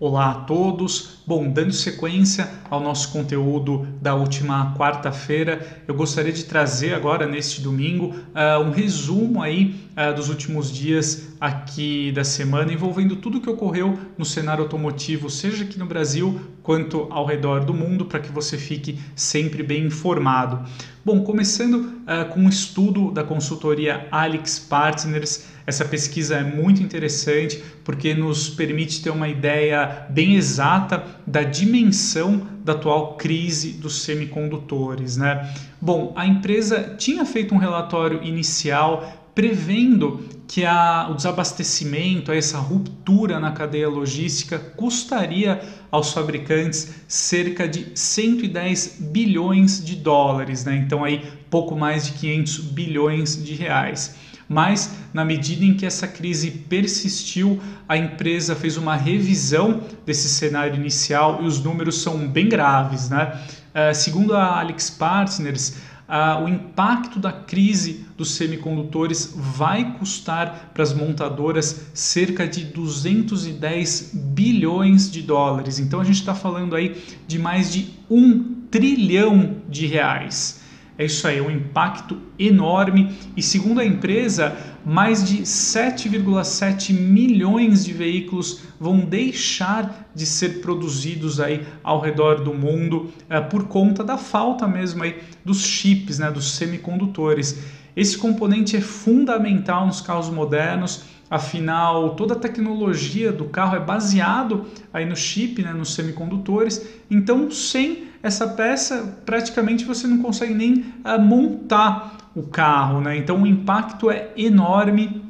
Olá a todos. Bom, dando sequência ao nosso conteúdo da última quarta-feira, eu gostaria de trazer agora neste domingo uh, um resumo aí uh, dos últimos dias aqui da semana envolvendo tudo que ocorreu no cenário automotivo, seja aqui no Brasil quanto ao redor do mundo, para que você fique sempre bem informado. Bom, começando uh, com um estudo da consultoria Alex Partners. Essa pesquisa é muito interessante porque nos permite ter uma ideia bem exata da dimensão da atual crise dos semicondutores. Né? Bom, a empresa tinha feito um relatório inicial prevendo que a, o desabastecimento, essa ruptura na cadeia logística custaria aos fabricantes cerca de 110 bilhões de dólares, né? então aí pouco mais de 500 bilhões de reais mas na medida em que essa crise persistiu, a empresa fez uma revisão desse cenário inicial e os números são bem graves. Né? Uh, segundo a Alex Partners, uh, o impacto da crise dos semicondutores vai custar para as montadoras cerca de 210 bilhões de dólares. Então a gente está falando aí de mais de um trilhão de reais. É isso aí, um impacto enorme. E segundo a empresa, mais de 7,7 milhões de veículos vão deixar de ser produzidos aí ao redor do mundo é, por conta da falta mesmo aí dos chips, né, dos semicondutores. Esse componente é fundamental nos carros modernos Afinal, toda a tecnologia do carro é baseado aí no chip, né, nos semicondutores. Então, sem essa peça, praticamente você não consegue nem uh, montar o carro. Né? Então, o impacto é enorme.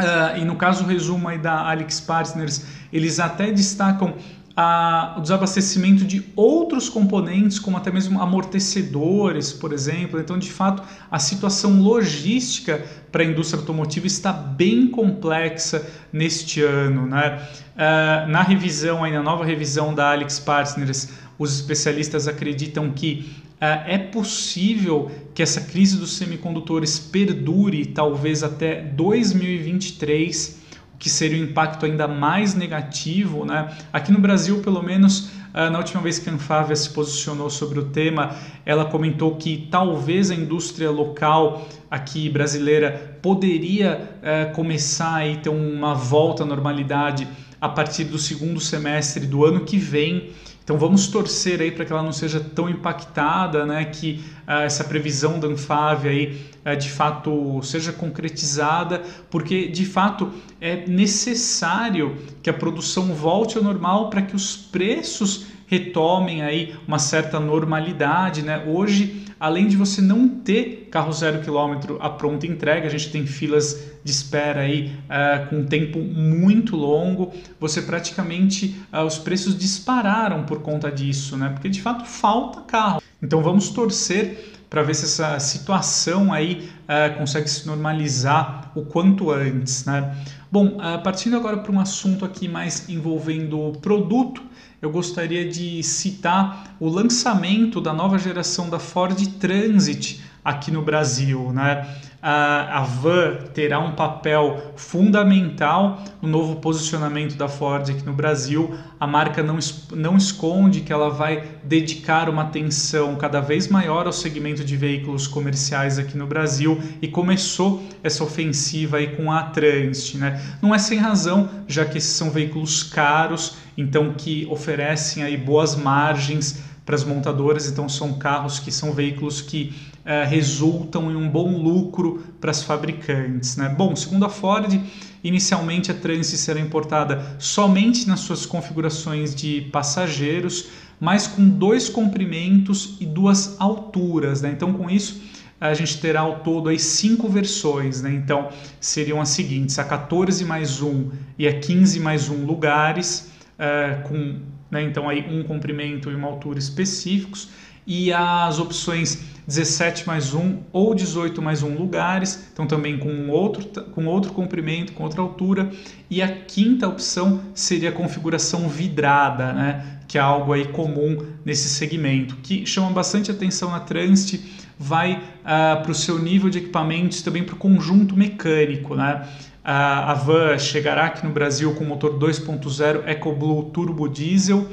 Uh, e no caso, o resumo aí da Alex Partners, eles até destacam a, o desabastecimento de outros componentes, como até mesmo amortecedores, por exemplo. Então, de fato, a situação logística para a indústria automotiva está bem complexa neste ano. Né? Uh, na revisão, aí, na nova revisão da Alex Partners, os especialistas acreditam que uh, é possível que essa crise dos semicondutores perdure talvez até 2023 que seria um impacto ainda mais negativo. Né? Aqui no Brasil, pelo menos, ah, na última vez que a Anfávia se posicionou sobre o tema, ela comentou que talvez a indústria local aqui brasileira poderia uh, começar a ter uma volta à normalidade a partir do segundo semestre do ano que vem. Então vamos torcer aí para que ela não seja tão impactada, né? Que uh, essa previsão da Anfávia aí uh, de fato seja concretizada, porque de fato é necessário que a produção volte ao normal para que os preços retomem aí uma certa normalidade, né? Hoje, além de você não ter carro zero quilômetro a pronta entrega, a gente tem filas de espera aí uh, com tempo muito longo. Você praticamente uh, os preços dispararam por conta disso, né? Porque de fato falta carro. Então vamos torcer para ver se essa situação aí uh, consegue se normalizar o quanto antes, né? Bom, partindo agora para um assunto aqui mais envolvendo o produto, eu gostaria de citar o lançamento da nova geração da Ford Transit aqui no Brasil. Né? A, a van terá um papel fundamental no novo posicionamento da Ford aqui no Brasil. A marca não, não esconde que ela vai dedicar uma atenção cada vez maior ao segmento de veículos comerciais aqui no Brasil e começou essa ofensiva aí com a Transit. Né? Não é sem razão, já que esses são veículos caros então que oferecem aí boas margens para as montadoras, então são carros que são veículos que uh, resultam em um bom lucro para as fabricantes. Né? Bom, segundo a Ford, inicialmente a Transit será importada somente nas suas configurações de passageiros, mas com dois comprimentos e duas alturas. Né? Então, com isso, a gente terá ao todo aí cinco versões, né? Então seriam as seguintes: a 14 mais 1 e a 15 mais 1 lugares, uh, com né, então aí um comprimento e uma altura específicos, e as opções 17 mais 1 ou 18 mais 1 lugares, então também com outro, com outro comprimento, com outra altura, e a quinta opção seria a configuração vidrada, né, que é algo aí comum nesse segmento, que chama bastante atenção na Transit, vai uh, para o seu nível de equipamentos, também para o conjunto mecânico. Né? A van chegará aqui no Brasil com motor 2.0 EcoBlue Turbo Diesel.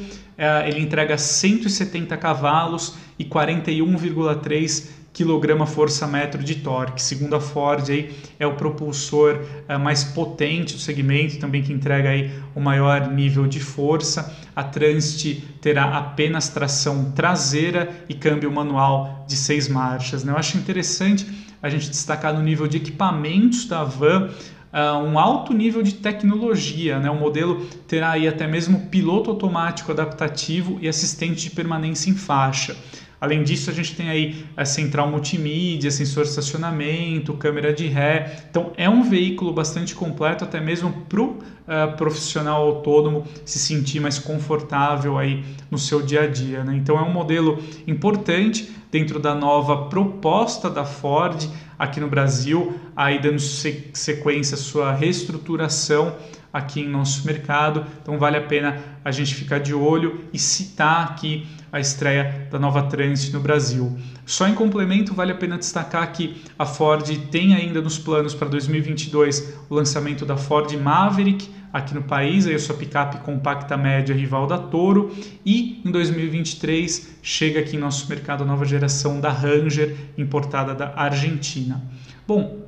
Ele entrega 170 cavalos e 41,3 kgfm de torque. Segundo a Ford, aí, é o propulsor uh, mais potente do segmento, também que entrega aí o maior nível de força. A Transit terá apenas tração traseira e câmbio manual de seis marchas. Né? Eu acho interessante a gente destacar no nível de equipamentos da van Uh, um alto nível de tecnologia. Né? O modelo terá aí até mesmo piloto automático adaptativo e assistente de permanência em faixa. Além disso, a gente tem aí a central multimídia, sensor de estacionamento, câmera de ré. Então, é um veículo bastante completo, até mesmo para o uh, profissional autônomo se sentir mais confortável aí no seu dia a dia. Né? Então, é um modelo importante dentro da nova proposta da Ford aqui no Brasil, aí dando sequência à sua reestruturação aqui em nosso mercado. Então vale a pena a gente ficar de olho e citar aqui a estreia da nova Transit no Brasil. Só em complemento, vale a pena destacar que a Ford tem ainda nos planos para 2022 o lançamento da Ford Maverick aqui no país, aí a sua picape compacta média rival da Toro, e em 2023 chega aqui em nosso mercado a nova geração da Ranger importada da Argentina. Bom,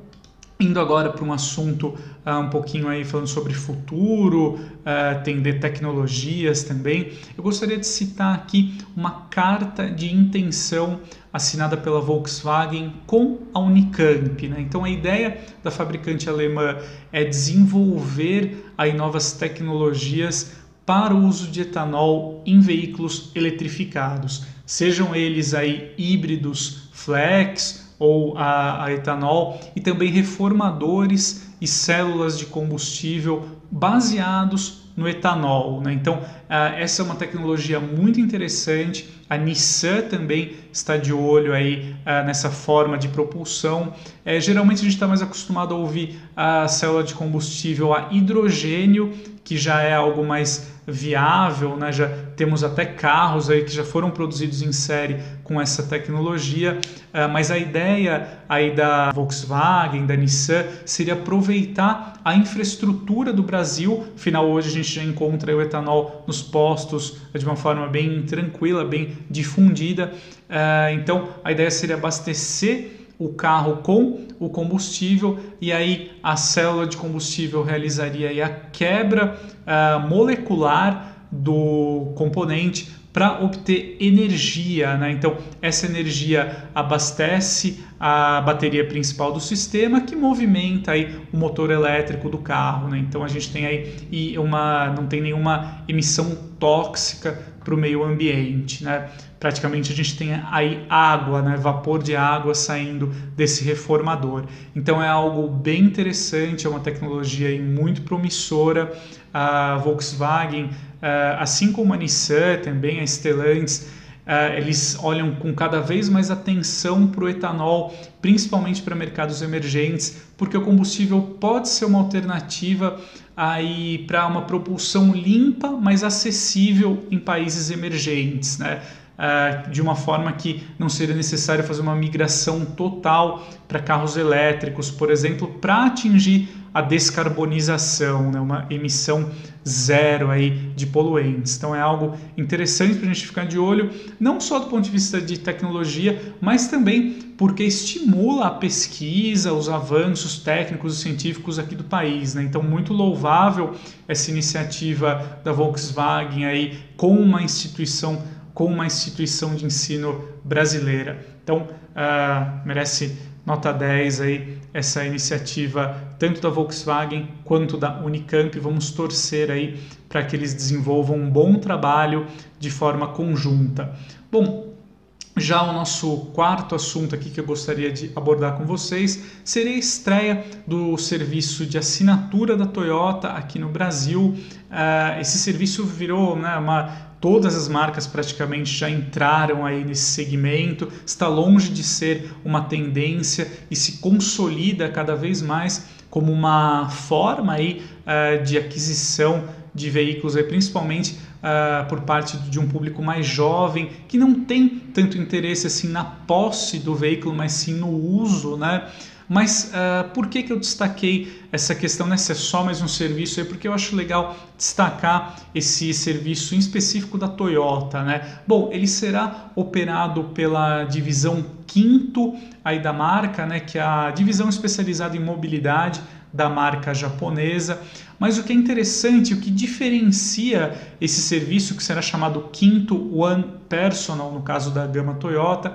Indo agora para um assunto uh, um pouquinho aí falando sobre futuro, tem de tecnologias também, eu gostaria de citar aqui uma carta de intenção assinada pela Volkswagen com a Unicamp. Né? Então a ideia da fabricante alemã é desenvolver aí novas tecnologias para o uso de etanol em veículos eletrificados, sejam eles aí híbridos flex ou a, a etanol e também reformadores e células de combustível baseados no etanol. Né? Então, essa é uma tecnologia muito interessante. A Nissan também está de olho aí nessa forma de propulsão. É, geralmente a gente está mais acostumado a ouvir a célula de combustível a hidrogênio, que já é algo mais viável, né? já temos até carros aí que já foram produzidos em série com essa tecnologia, uh, mas a ideia aí da Volkswagen, da Nissan, seria aproveitar a infraestrutura do Brasil, afinal hoje a gente já encontra o etanol nos postos de uma forma bem tranquila, bem difundida, uh, então a ideia seria abastecer o carro com o combustível e aí a célula de combustível realizaria a quebra uh, molecular do componente para obter energia, né? Então essa energia abastece a bateria principal do sistema que movimenta aí o motor elétrico do carro, né? Então a gente tem aí e uma não tem nenhuma emissão tóxica para o meio ambiente, né? praticamente a gente tem aí água, né, vapor de água saindo desse reformador. Então é algo bem interessante, é uma tecnologia muito promissora. A Volkswagen, eh, assim como a Nissan, também a Stellantis, eh, eles olham com cada vez mais atenção para o etanol, principalmente para mercados emergentes, porque o combustível pode ser uma alternativa aí para uma propulsão limpa, mas acessível em países emergentes, né? Uh, de uma forma que não seria necessário fazer uma migração total para carros elétricos, por exemplo, para atingir a descarbonização, né, uma emissão zero aí de poluentes. Então é algo interessante para a gente ficar de olho, não só do ponto de vista de tecnologia, mas também porque estimula a pesquisa, os avanços técnicos e científicos aqui do país. Né? Então muito louvável essa iniciativa da Volkswagen aí com uma instituição com uma instituição de ensino brasileira. Então, uh, merece nota 10 aí essa iniciativa tanto da Volkswagen quanto da Unicamp. Vamos torcer aí para que eles desenvolvam um bom trabalho de forma conjunta. Bom, já o nosso quarto assunto aqui que eu gostaria de abordar com vocês seria a estreia do serviço de assinatura da Toyota aqui no Brasil. Uh, esse serviço virou né, uma Todas as marcas praticamente já entraram aí nesse segmento, está longe de ser uma tendência e se consolida cada vez mais como uma forma aí, uh, de aquisição de veículos, aí, principalmente uh, por parte de um público mais jovem, que não tem tanto interesse assim na posse do veículo, mas sim no uso, né? Mas uh, por que, que eu destaquei essa questão, né? Se é só mais um serviço aí, porque eu acho legal destacar esse serviço em específico da Toyota, né? Bom, ele será operado pela divisão quinto aí da marca, né? Que é a divisão especializada em mobilidade da marca japonesa. Mas o que é interessante, o que diferencia esse serviço que será chamado Quinto One Personal, no caso da gama Toyota,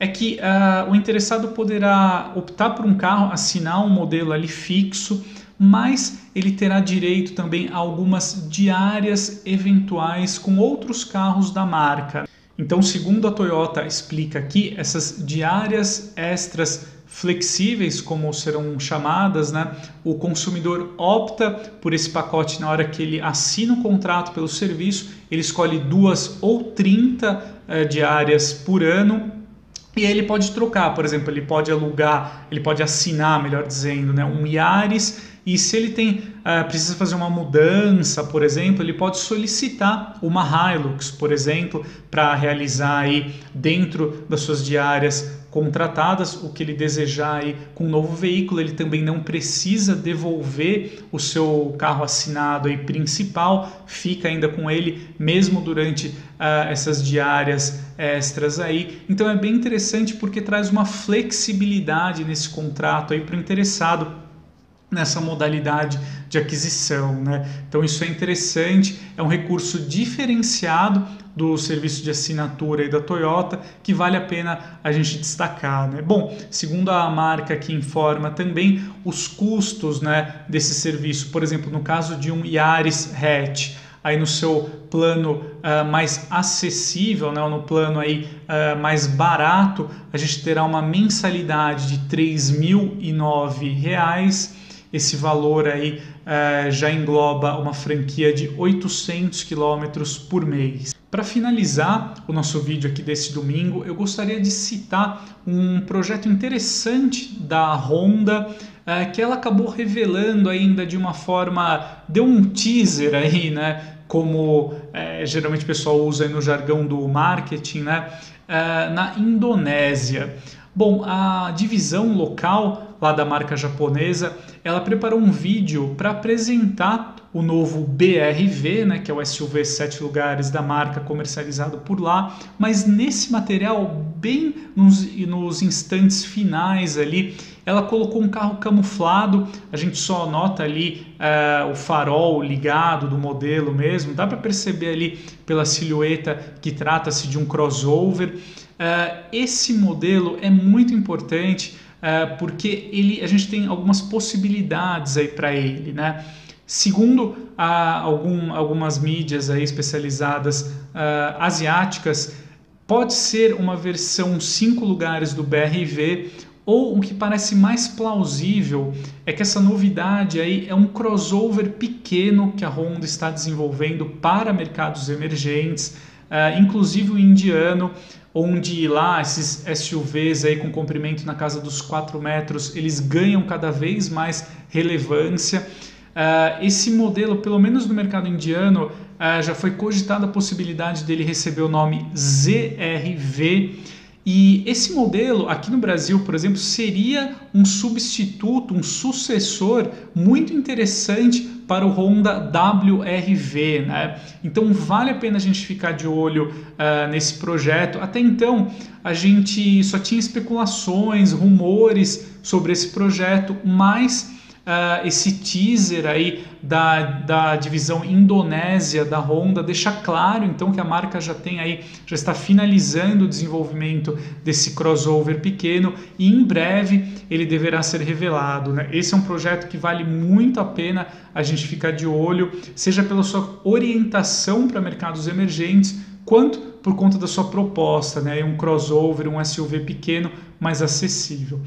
é que uh, o interessado poderá optar por um carro, assinar um modelo ali fixo, mas ele terá direito também a algumas diárias eventuais com outros carros da marca. Então, segundo a Toyota explica aqui, essas diárias extras flexíveis, como serão chamadas, né? o consumidor opta por esse pacote na hora que ele assina o contrato pelo serviço, ele escolhe duas ou 30 eh, diárias por ano e ele pode trocar, por exemplo, ele pode alugar, ele pode assinar, melhor dizendo, né, um Yaris. E se ele tem uh, precisa fazer uma mudança, por exemplo, ele pode solicitar uma Hilux, por exemplo, para realizar aí dentro das suas diárias contratadas o que ele desejar aí com um novo veículo, ele também não precisa devolver o seu carro assinado aí principal, fica ainda com ele mesmo durante uh, essas diárias extras aí. Então é bem interessante porque traz uma flexibilidade nesse contrato aí para o interessado nessa modalidade de aquisição. Né? Então isso é interessante, é um recurso diferenciado do serviço de assinatura da Toyota que vale a pena a gente destacar. Né? Bom, segundo a marca que informa também os custos né, desse serviço, por exemplo, no caso de um Yaris hatch, aí no seu plano uh, mais acessível, né, no plano aí uh, mais barato, a gente terá uma mensalidade de R$ 3.009 esse valor aí uh, já engloba uma franquia de 800 quilômetros por mês. Para finalizar o nosso vídeo aqui desse domingo, eu gostaria de citar um projeto interessante da Honda uh, que ela acabou revelando ainda de uma forma, deu um teaser aí, né? Como uh, geralmente o pessoal usa no jargão do marketing, né? na Indonésia. Bom, a divisão local lá da marca japonesa, ela preparou um vídeo para apresentar o novo BRV, né, que é o SUV 7 lugares da marca comercializado por lá, mas nesse material, bem nos, nos instantes finais ali, ela colocou um carro camuflado, a gente só nota ali uh, o farol ligado do modelo mesmo, dá para perceber ali pela silhueta que trata-se de um crossover. Uh, esse modelo é muito importante uh, porque ele, a gente tem algumas possibilidades aí para ele, né? Segundo algum, algumas mídias aí especializadas uh, asiáticas, pode ser uma versão 5 lugares do BRV ou o que parece mais plausível é que essa novidade aí é um crossover pequeno que a Honda está desenvolvendo para mercados emergentes, uh, inclusive o indiano, onde lá esses SUVs aí com comprimento na casa dos 4 metros, eles ganham cada vez mais relevância. Uh, esse modelo, pelo menos no mercado indiano, uh, já foi cogitada a possibilidade dele receber o nome ZRV. E esse modelo aqui no Brasil, por exemplo, seria um substituto, um sucessor muito interessante para o Honda WRV, né? Então vale a pena a gente ficar de olho uh, nesse projeto. Até então a gente só tinha especulações, rumores sobre esse projeto, mas uh, esse teaser aí da, da divisão Indonésia da Honda deixa claro então que a marca já tem aí, já está finalizando o desenvolvimento desse crossover pequeno e em breve ele deverá ser revelado. Né? Esse é um projeto que vale muito a pena a gente ficar de olho, seja pela sua orientação para mercados emergentes, quanto por conta da sua proposta, né? um crossover, um SUV pequeno, mais acessível.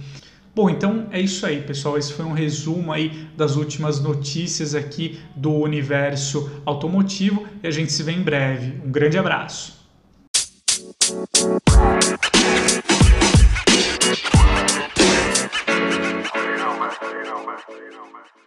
Bom, então é isso aí, pessoal. Esse foi um resumo aí das últimas notícias aqui do universo automotivo e a gente se vê em breve. Um grande abraço. You know, man.